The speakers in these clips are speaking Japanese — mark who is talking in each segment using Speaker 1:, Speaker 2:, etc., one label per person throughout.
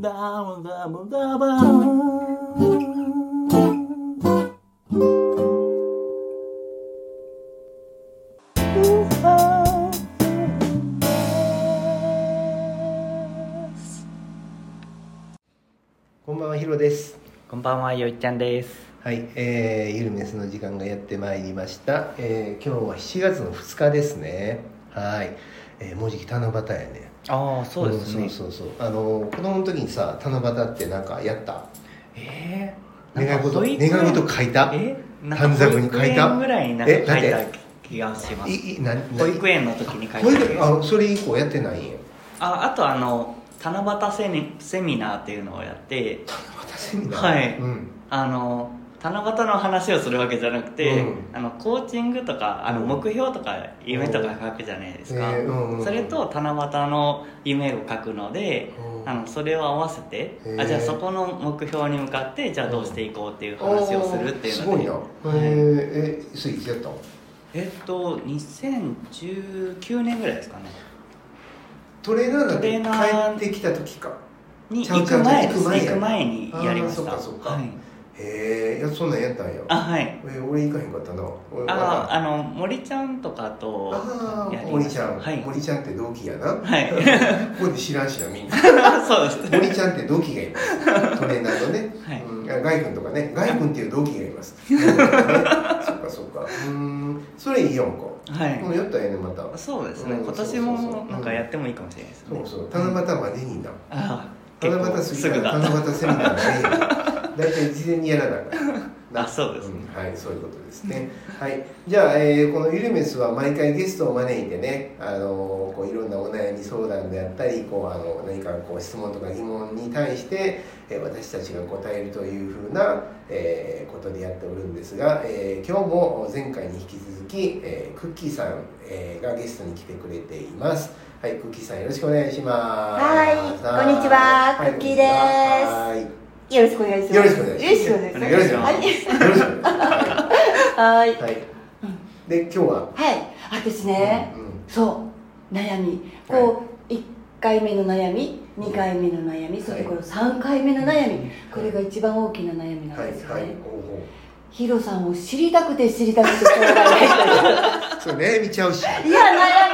Speaker 1: ダブダブダブ
Speaker 2: こんばんはヒロです。
Speaker 3: こんばんは、よいちゃんです。
Speaker 2: はい、えー、ゆるメスの時間がやってまいりました、えー、今日は7月の2日ですね。はい、えー、もうじき七夕やね
Speaker 3: ああ、そうですね。
Speaker 2: んそうそうそうあの子供の時にさ七夕ってなんかやった？
Speaker 3: えー、
Speaker 2: 願い事？願い事書いた？短冊に書いた？
Speaker 3: ぐらいになん書いた気がします。保育園の時に書いた
Speaker 2: あそれ以降やってない？んや
Speaker 3: あ、あとあの、七夕セミセミナーっていうのをやって、
Speaker 2: 七夕セミナー？
Speaker 3: はい。
Speaker 2: うん。
Speaker 3: あの、七夕の話をするわけじゃなくて、
Speaker 2: うん。
Speaker 3: あのコーチングとかあの
Speaker 2: うん。
Speaker 3: 目標とか夢とか書くじゃないですか、それと七夕の夢を書くので、
Speaker 2: うん。
Speaker 3: あのそれを合わせて、
Speaker 2: へー。
Speaker 3: あじゃあそこの目標に向かってじゃあどうしていこうっていう話をするっていうので、
Speaker 2: すごいな、
Speaker 3: はい。
Speaker 2: えー、えスイーツやったの？
Speaker 3: えっと2019年ぐらいですかね。
Speaker 2: トレーナーだ
Speaker 3: トレーナー
Speaker 2: って帰ってきた時か。
Speaker 3: に行く前です
Speaker 2: 行く前
Speaker 3: にやりました。
Speaker 2: そっかそっか。
Speaker 3: はい、
Speaker 2: へえいやそんなんやったんや。
Speaker 3: あはい。
Speaker 2: えー俺行かへんかったな。俺
Speaker 3: ああの森ちゃんとかと
Speaker 2: あー
Speaker 3: やりまし
Speaker 2: 森ちゃん、
Speaker 3: たはい。
Speaker 2: 森ちゃんって同期やな。
Speaker 3: はい。
Speaker 2: ここで知らんしなみんな。
Speaker 3: そうです。
Speaker 2: 森ちゃんって同期がいます。トレーナーのね、
Speaker 3: はい。
Speaker 2: うん、あガイ君とかね。ガイ君っていう同期がいます、ね、そっかそっか。うん。それいいやんか、
Speaker 3: はい。
Speaker 2: もうやったらええねまた。
Speaker 3: そうですね、
Speaker 2: うん
Speaker 3: 今年もなんかやってもいいかもしれないですね、
Speaker 2: そうそう。七夕までにな。
Speaker 3: ああ
Speaker 2: 七夕過ぎたら七夕セミナーがね大体事前にやらなあかん。な。
Speaker 3: あそうですね。
Speaker 2: んはいそういうことですね。はい。じゃあ、えーこのゆるメスは毎回ゲストを招いてねあのこういろんなお悩み相談であったりこうあの何かこう質問とか疑問に対して、えー私たちが答えるというふうな、えーことでやっておるんですが、えー今日も前回に引き続き、えークッキーさん、えーがゲストに来てくれています。はいクッキーさんよろしくお願いします。
Speaker 4: はいこんにちは。
Speaker 2: はい
Speaker 4: クッキーです。
Speaker 2: はい
Speaker 4: よろしくお願いします。
Speaker 2: よろしくお願いします。
Speaker 4: よろしくお願いします
Speaker 2: よろしくお願いし
Speaker 4: はい。はい。
Speaker 2: で今日は？
Speaker 4: はい。私ね、そう。悩み。こう、1回目の悩み2回目の悩みそしてこの3回目の悩み。これが一番大きな悩みなん
Speaker 2: はい
Speaker 4: ですよね、ヒロさんを知りたくて知りたくてしょうがない
Speaker 2: そう悩みちゃうし。
Speaker 4: いや悩み、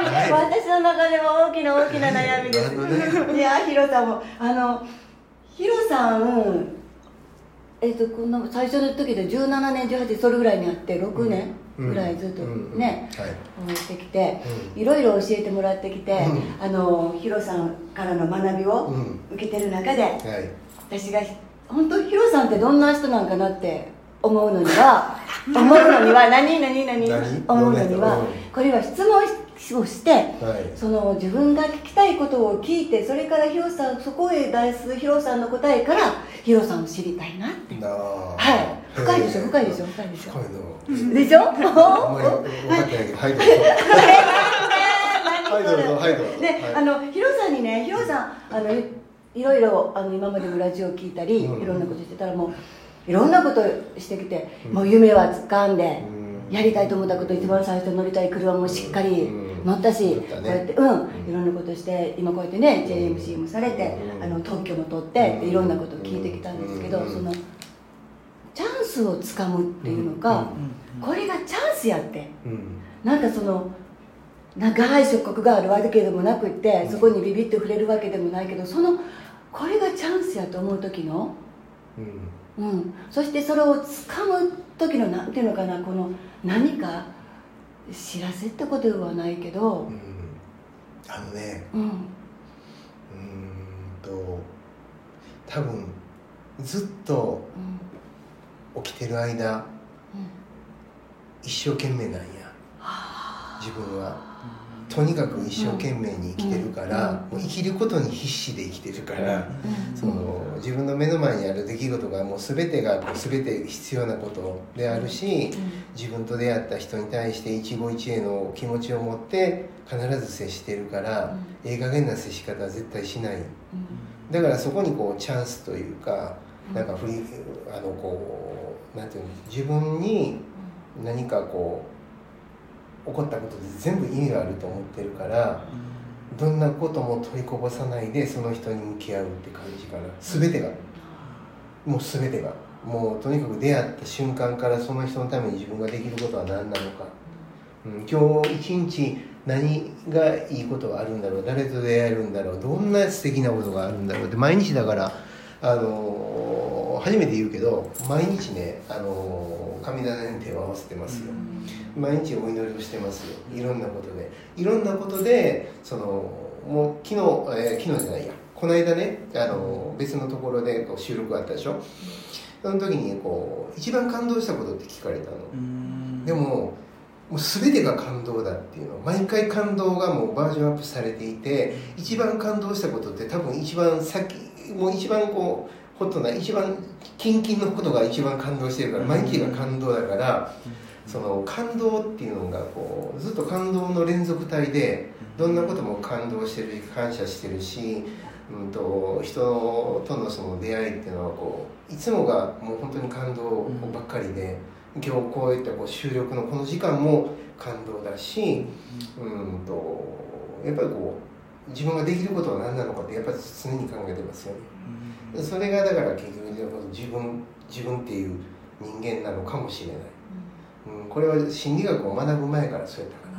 Speaker 2: はい。
Speaker 4: 私の中でも大きな大きな悩みです、いやヒロさんもあのヒロさんえっ、とこの最初の時で17年18それぐらいにあって6年ぐらいずっと
Speaker 2: うん。
Speaker 4: ね、
Speaker 2: はい。
Speaker 4: 応援してきて、
Speaker 2: う
Speaker 4: いろいろ教えてもらってきて、
Speaker 2: う
Speaker 4: あのヒロさんからの学びを
Speaker 2: うん。
Speaker 4: 受けてる中で、
Speaker 2: はい。
Speaker 4: 私が本当ヒロさんってどんな人なんかなって思うのには 思うのには何何何
Speaker 2: 何？
Speaker 4: 思うのには
Speaker 2: うん。
Speaker 4: これは質問をして
Speaker 2: はい。
Speaker 4: その自分が聞きたいことを聞いてそれからヒロさんそこへ出すヒロさんの答えからヒロさんを知りたいなって。はい。深いでしょ深いでしょ深いでしょ
Speaker 2: 深いな。
Speaker 4: でしょ？
Speaker 2: はい。どうぞ。はい。どうぞ。
Speaker 4: あのヒロさんにねヒロさんあのいいろいろあの今までもラジオ聞いたり、
Speaker 2: うん。
Speaker 4: いろんなことしてたらもういろんなことしてきて、もう夢は掴んで、
Speaker 2: うん。
Speaker 4: やりたいと思ったこと一番最初に乗りたい車もしっかり
Speaker 2: うん
Speaker 4: 乗ったし、こうやってうん、
Speaker 2: うん。
Speaker 4: いろんなことして今こうやってね、
Speaker 2: うん。
Speaker 4: JMC もされて、
Speaker 2: うん。
Speaker 4: あの特許も取って、
Speaker 2: うん。
Speaker 4: いろんなことを聞いてきたんですけど、
Speaker 2: うん。
Speaker 4: そのチャンスをつかむっていうのか、これがチャンスやって。
Speaker 2: うん。
Speaker 4: なんかその長い触覚があるわけでもなくってそこにビビッと触れるわけでもないけどそのこれがチャンスやと思う時の
Speaker 2: うん。
Speaker 4: うん、そしてそれを掴む時のなんていうのかなこの何か知らせってことではないけど。
Speaker 2: う、ん。あのね。
Speaker 4: うん、
Speaker 2: うーんと多分ずっと
Speaker 4: うん。
Speaker 2: 起きてる間
Speaker 4: うん。
Speaker 2: 一生懸命なんや。自分はとにかく一生懸命に生きてるから、
Speaker 4: うん。
Speaker 2: もう生きることに必死で生きてるから、
Speaker 4: うん。
Speaker 2: その自分の目の前にある出来事がもう全てがこう全て必要なことであるし自分と出会った人に対して一期一会の気持ちを持って必ず接してるから、ええ加減な接し方は絶対しない。だからそこにこうチャンスというかなんか振りあのこうなんていうの自分に何かこう起こったことで全部意味があると思ってるからどんなことも取りこぼさないでその人に向き合うって感じかな。全てが。もう全てが。もうとにかく出会った瞬間からその人のために自分ができることは何なのか、うん、今日一日何がいいことがあるんだろう。誰と出会えるんだろう。どんな素敵なことがあるんだろうって毎日だからあのー初めて言うけど毎日ね、あのー神棚に手を合わせてますよ、毎日お祈りをしてますよ。いろんなことで。いろんなことでそのもう昨日、えー昨日じゃないや。この間ねあの別のところでこう収録があったでしょ。その時にこう一番感動したことって聞かれたの。でももう全てが感動だっていうの。毎回感動がもうバージョンアップされていて一番感動したことって多分一番先もう一番こうホットな一番キンキンのことが一番感動してるから毎日が感動だからその感動っていうのがこうずっと感動の連続体でどんなことも感動してるし感謝してるし、うん、と人とのその出会いっていうのはこういつもがもう本当に感動ばっかりで、今日こういったこう収録のこの時間も感動だし、うん、とやっぱりこう自分ができることは何なのかってやっぱり常に考えてますよね。それがだから結局自分自分っていう人間なのかもしれない。うん、これは心理学を学ぶ前からそうやったかな。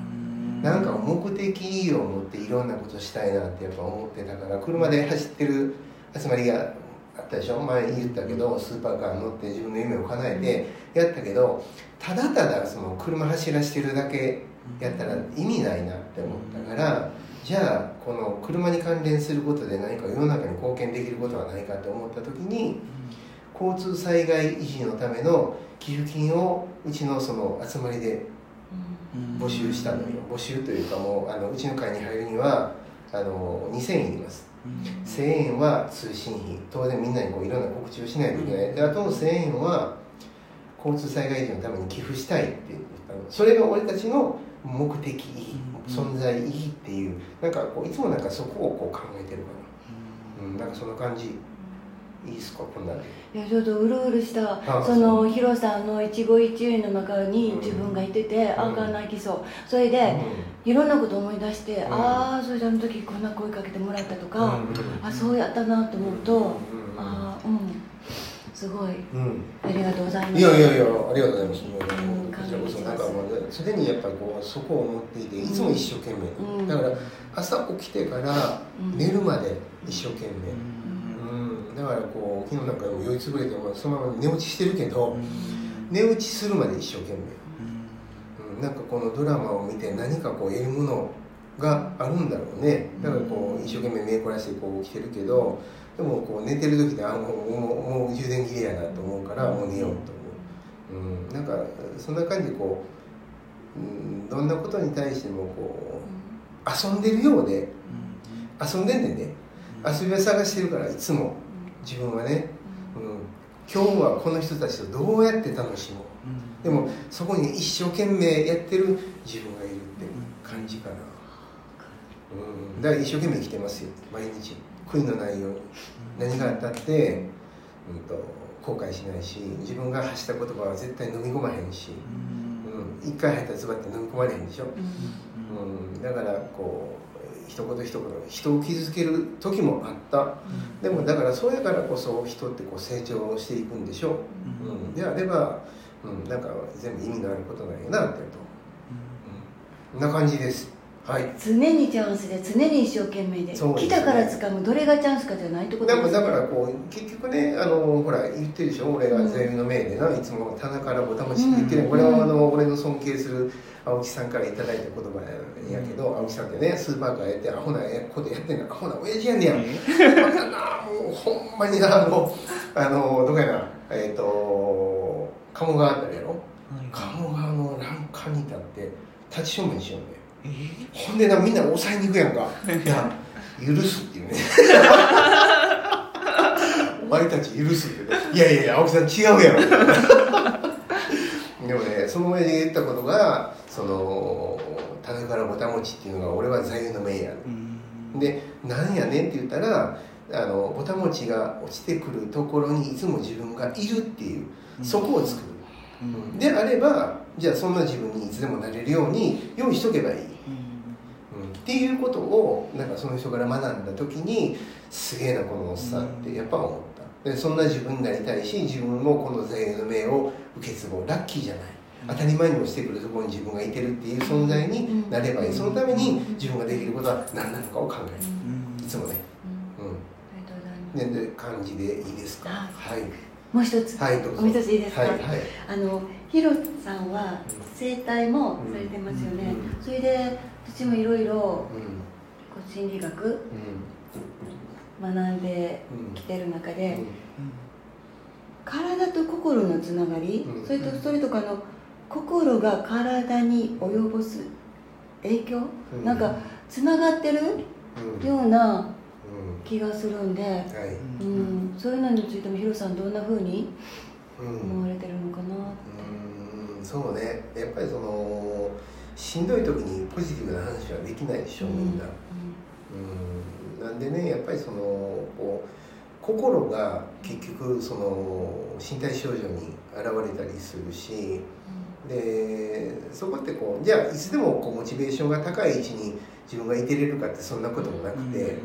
Speaker 2: なんか目的を持っていろんなことしたいなってやっぱ思ってたから車で走ってる集まりがあったでしょ？前に言ったけどスーパーカーに乗って自分の夢を叶えてやったけどただただその車走らしてるだけやったら意味ないなって思ったからじゃあこの車に関連することで何か世の中に貢献できることはないかと思った時に交通災害維持のための寄付金をうちのその集まりで募集したのよ。募集というかもうあのうちの会に入るにはあの2000円いります。1000円は通信費。当然みんなにこういろんな告知をしないといけない。であとの1000円は交通災害時のために寄付したいって言ったの。それが俺たちの目的意義存在意義っていう。なんかこういつもなんかそこをこう考えてるかな。うんなんかそんな感じいいですか？こんなんで。
Speaker 4: いやちょっとうるうるした
Speaker 2: あ
Speaker 4: そのヒロさんの一期一会の中に自分がいてて、
Speaker 2: うん。
Speaker 4: あかん泣きそう。それで、いろんなこと思い出して、
Speaker 2: うん。
Speaker 4: ああそれであの時こんな声かけてもらったとか、
Speaker 2: うん。
Speaker 4: あそうやったなと思うと、
Speaker 2: うん。
Speaker 4: ああうん。すごい。
Speaker 2: うん。
Speaker 4: ありがとうございます。
Speaker 2: いやいやいやありがとうございます。
Speaker 4: ん
Speaker 2: こちらこそなんかもうすでにやっぱりこうそこを持っていていつも一生懸命、
Speaker 4: うん。
Speaker 2: だから朝起きてから
Speaker 4: うん。
Speaker 2: 寝るまで一生懸命、うんだからこう昨日なんかも酔いつぶれてもそのまま寝落ちしてるけど、寝落ちするまで一生懸命、うん、なんかこのドラマを見て何かこう得るものがあるんだろうね。だからこう一生懸命目凝らしてこう起きてるけどでもこう寝てる時であもうもうもう充電切れやなと思うからもう寝ようと思う、うん、なんかそんな感じでこう、うん、どんなことに対してもこう遊んでるようで遊んでんねんね遊びを探してるからいつも自分はね、うん、今日はこの人たちとどうやって楽しもう。でもそこに一生懸命やってる自分がいるって感じかな、うん、だから一生懸命生きてますよ。毎日。悔いのないように。何があったって、うん、と後悔しないし自分が発した言葉は絶対飲み込まへんし、うん、一回入ったらズバって飲み込まれへんでしょ、うん、だからこう一言一言人を傷つける時もあった。でもだからそうやからこそ人ってこう成長していくんでしょう、うん、であれば、うん、なんか全部意味のあることなんやなってと、うん、こんな感じですはい。
Speaker 4: 常にチャンスで常に一生懸命で
Speaker 2: ね。
Speaker 4: 来たから掴むどれがチャンスかじゃないってことです
Speaker 2: だからこう結局ねあのほら言ってるでしょ俺が座右の銘でないつも棚からぼたもちって言ってる、
Speaker 4: うん。
Speaker 2: これはあの俺の尊敬する青木さんからいただいた言葉やけど、青木さんってねスーパーカーやってアホなことやってんのアホな親父や。ねん。やバカなもうほんまになあのあのどこやな。えっ、と鴨川あったりやろ。鴨川の欄干に立って立ち正面しようね
Speaker 3: え
Speaker 2: ほんでなみんな抑えに行くやんか。いや許すっていうね。お前たち許すってね。いやいやいや青木さん違うやろ。でもねその親父が言ったことがその「棚からぼたもち」っていうのが俺は座右の銘や
Speaker 3: ん。
Speaker 2: でなんやねんって言ったらあのぼたもちが落ちてくるところにいつも自分がいるっていうそこを作る、
Speaker 3: うん。
Speaker 2: であればじゃあそんな自分にいつでもなれるように用意しとけばいい、っていうことをなんかその人から学んだ時にすげえなこのおっさんってやっぱ思った。でそんな自分になりたいし自分もこの座右の銘を受け継ごう。ラッキーじゃない。当たり前に落ちてくるところに自分がいてるっていう存在になればいい。そのために自分ができることは何なのかを考える。いつもね。
Speaker 4: うん。
Speaker 2: でで感じでいいですか？はい。
Speaker 4: もう一つ。
Speaker 2: はいどうぞ。
Speaker 4: もう一ついいですか？
Speaker 2: はいはい。
Speaker 4: あのヒロさんは整体もされてますよね、
Speaker 2: うん。
Speaker 4: それで私もいろいろ心理学
Speaker 2: う
Speaker 4: 学んで
Speaker 2: ん。
Speaker 4: きてる中で、
Speaker 2: うん。
Speaker 4: 体と心のつながり、
Speaker 2: うん。
Speaker 4: それとそれとかの心が体に及ぼす影響、
Speaker 2: うん。
Speaker 4: なんかつながってる
Speaker 2: うん。
Speaker 4: ような
Speaker 2: うん。
Speaker 4: 気がするんで、
Speaker 2: はい。
Speaker 4: うん、そういうのについてもヒロさんどんな風に
Speaker 2: うん。
Speaker 4: 思われてるのかな、
Speaker 2: うん。そうね。やっぱりそのしんどい時にポジティブな話はできないでしょみんな。うんなんでねやっぱりそのこう心が結局その身体症状に現れたりするしでそこってこうじゃあいつでもこうモチベーションが高い位置に自分がいてれるかってそんなこともなくて、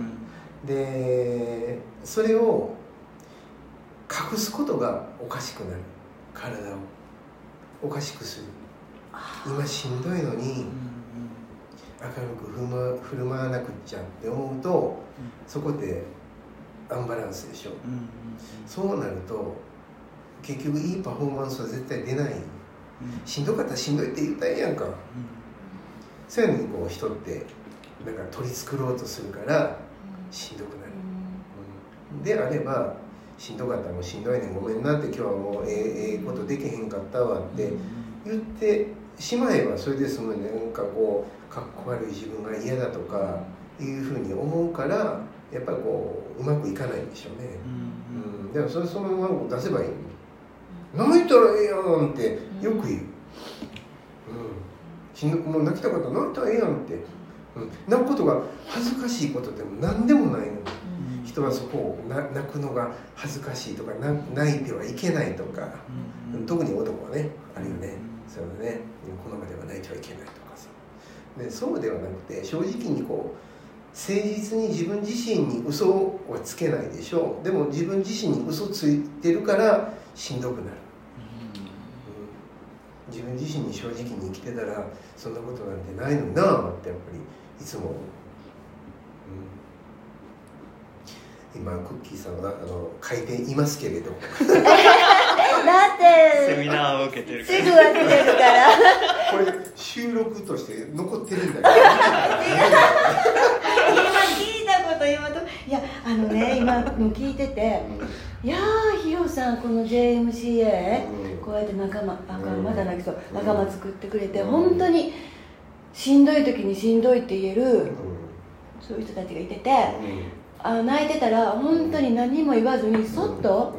Speaker 2: でそれを隠すことがおかしくなる。体を。おかしくする今しんどいのに明るく振る舞振る舞わなくっちゃって思うとそこでアンバランスでしょ。そうなると結局いいパフォーマンスは絶対出ない。しんどかったらしんどいって言ったらええやんか。そういうのにこう人ってなんか取り繕ろうとするからしんどくなる。であればしんどかったらもうしんどいねごめんなって今日はもうええええことできへんかったわって言ってしまえばそれで済むねなんかこうかっこ悪い自分が嫌だとかいうふうに思うからやっぱりこううまくいかないんでしょうね、うん、でもそれそのまま出せばいいの泣いたらええやんってよく言う、うん、もう泣きたかったら泣いたらええやんって、うん、泣くことが恥ずかしいことでも何でもないのに。人はそこをな泣くのが恥ずかしいとかな泣いてはいけないとか、特に男はねあるよね、そねこの場では泣いてはいけないとかさ。でそうではなくて正直にこう誠実に自分自身に嘘はつけないでしょう。でも自分自身に嘘ついてるからしんどくなる、うん、自分自身に正直に生きてたらそんなことなんてないのになあってやっぱりいつも思う、うん、今クッキーさんはあの書いていますけれど
Speaker 4: だって。
Speaker 3: セミナーを受けてるか
Speaker 4: すぐ開けてるから。
Speaker 2: これ収録として残ってるんだけど。
Speaker 4: 今聞いたこと今と。いやあのね今の聞いてて。いやーヒロさんこの JMCA
Speaker 2: うん。
Speaker 4: こうやって仲間あ
Speaker 2: うん。
Speaker 4: まだ泣きそう
Speaker 2: うん。
Speaker 4: 仲間作ってくれて
Speaker 2: うん。
Speaker 4: 本当にしんどい時にしんどいって言える
Speaker 2: うん。
Speaker 4: そういう人たちがいてて。あ泣いてたら本当に何も言わずにそっと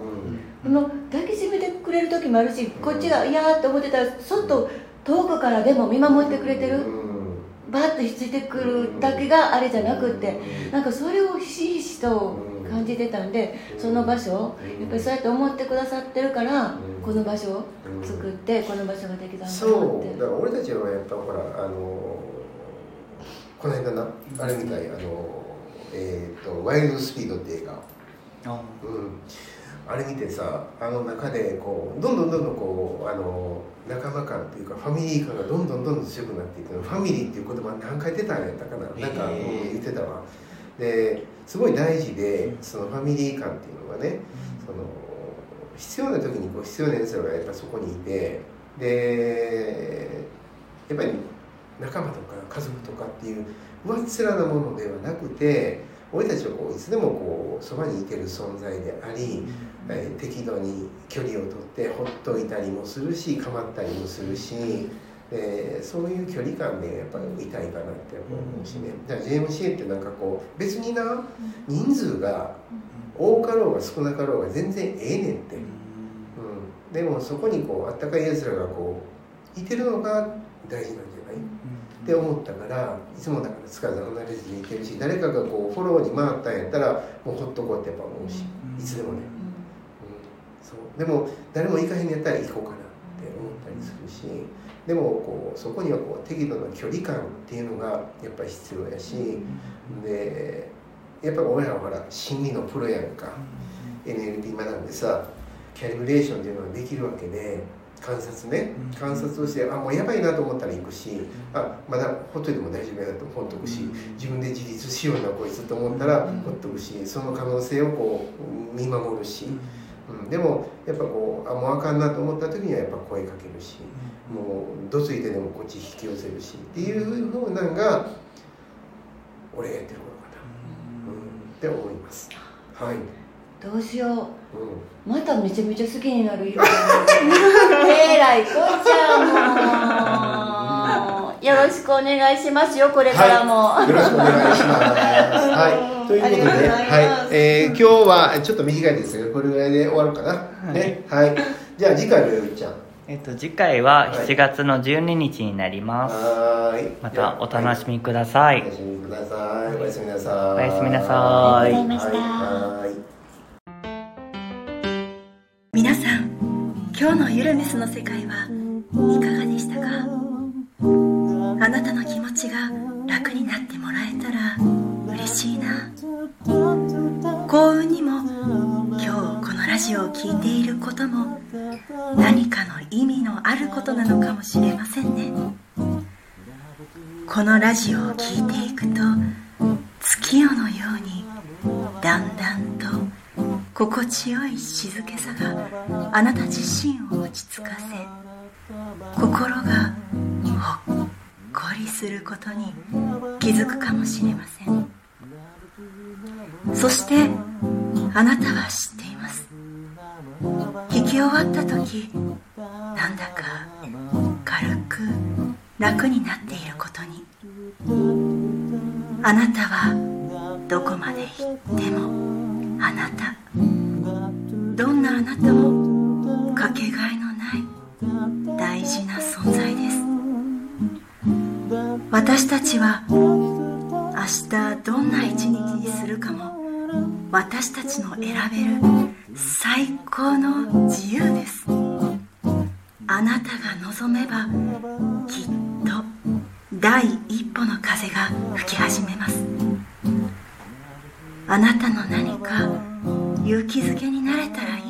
Speaker 4: この抱きしめてくれる時もあるしこっちが嫌って思ってたらそっと遠くからでも見守ってくれてるバッとひっついてくるだけがあれじゃなくってなんかそれをひしひしと感じてたんでその場所やっぱりそうやって思ってくださってるからこの場所を作ってこの場所ができたんだなって。
Speaker 2: そう。だから俺たちはやっぱほらあのこの間な。あれみたい。あのえっ、と「ワイルドスピード」って映画。
Speaker 3: あ。
Speaker 2: うんあれ見てさあの中でこうどんどんどんどんこうあの仲間感っていうかファミリー感がどんどんどんどん強くなっていくの。ファミリーっていう言葉何回出たんやったかな。なんか、うん言ってたわ。ですごい大事でそのファミリー感っていうのがねその必要な時にこう必要なやつらがやっぱそこにいてでやっぱり仲間とか家族とかっていう上っ面なものではなくて俺たちはこういつでもこうそばにいてる存在であり、えー適度に距離をとってほっといたりもするし構ったりもするし、でそういう距離感でやっぱりいたいかなって思うしねだから JMCA ってなんかこう別にな人数が多かろうが少なかろうが全然ええねんって、うん、でもそこにこうあったかいやつらがこういてるのが大事なんじゃない？って思ったからいつもだからつかず離れずにいてるし誰かがこうフォローに回ったんやったらもうほっとこうってやっぱ思うしいつでもね、うん、そう。でも誰も行かへんやったら行こうかなって思ったりするしでもこうそこにはこう適度な距離感っていうのがやっぱり必要やしでやっぱり俺らはほら心理のプロやんか。NLP 学んでさキャリブレーションっていうのができるわけで観察ね
Speaker 3: うん。
Speaker 2: 観察をしてあもうやばいなと思ったら行くしあまだほっといても大丈夫やなとほっとくし自分で自立しようなこいつと思ったらほっとくしその可能性をこう見守るし、うん、でもやっぱこうあもうあかんなと思った時にはやっぱ声かけるしもうどついてでもこっち引き寄せるしっていうふうなんが俺がやってることかな、うん、って思います。はい、
Speaker 4: どうしよう。
Speaker 2: うん。
Speaker 4: まためちゃめちゃ好きになる色がえらいこっちゃもうよろしくお願いしますよこれからも、
Speaker 2: よろしくお願いします。はい、ということで、
Speaker 4: ありがとうございます。
Speaker 2: はい、えー今日はちょっと短いですが、これぐらいで終わろうかな。ね、はい、じゃあ次回のよいちゃん。
Speaker 3: えっと次回は7月の12日になります、
Speaker 2: はーい。
Speaker 3: またお楽しみください、
Speaker 2: お楽しみください。おやすみなさい。
Speaker 3: おやすみなさい。
Speaker 4: ありがとうござい。ました
Speaker 2: はい。はい
Speaker 5: 皆さん今日のゆるめすの世界はいかがでしたか？あなたの気持ちが楽になってもらえたら嬉しいな。幸運にも今日このラジオを聴いていることも何かの意味のあることなのかもしれませんね。このラジオを聴いていくと月夜のように心地よい静けさがあなた自身を落ち着かせ心がほっこりすることに気づくかもしれません。そしてあなたは知っています。弾き終わった時なんだか軽く楽になっていることに。あなたはどこまで行私たちは明日どんな一日にするかも私たちの選べる最高の自由です。あなたが望めばきっと第一歩の風が吹き始めます。あなたの何か勇気づけになれたらいい。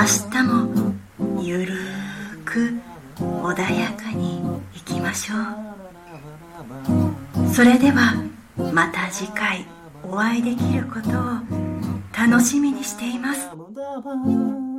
Speaker 5: 明日もゆるーく穏やかにいきましょう。それではまた次回お会いできることを楽しみにしています「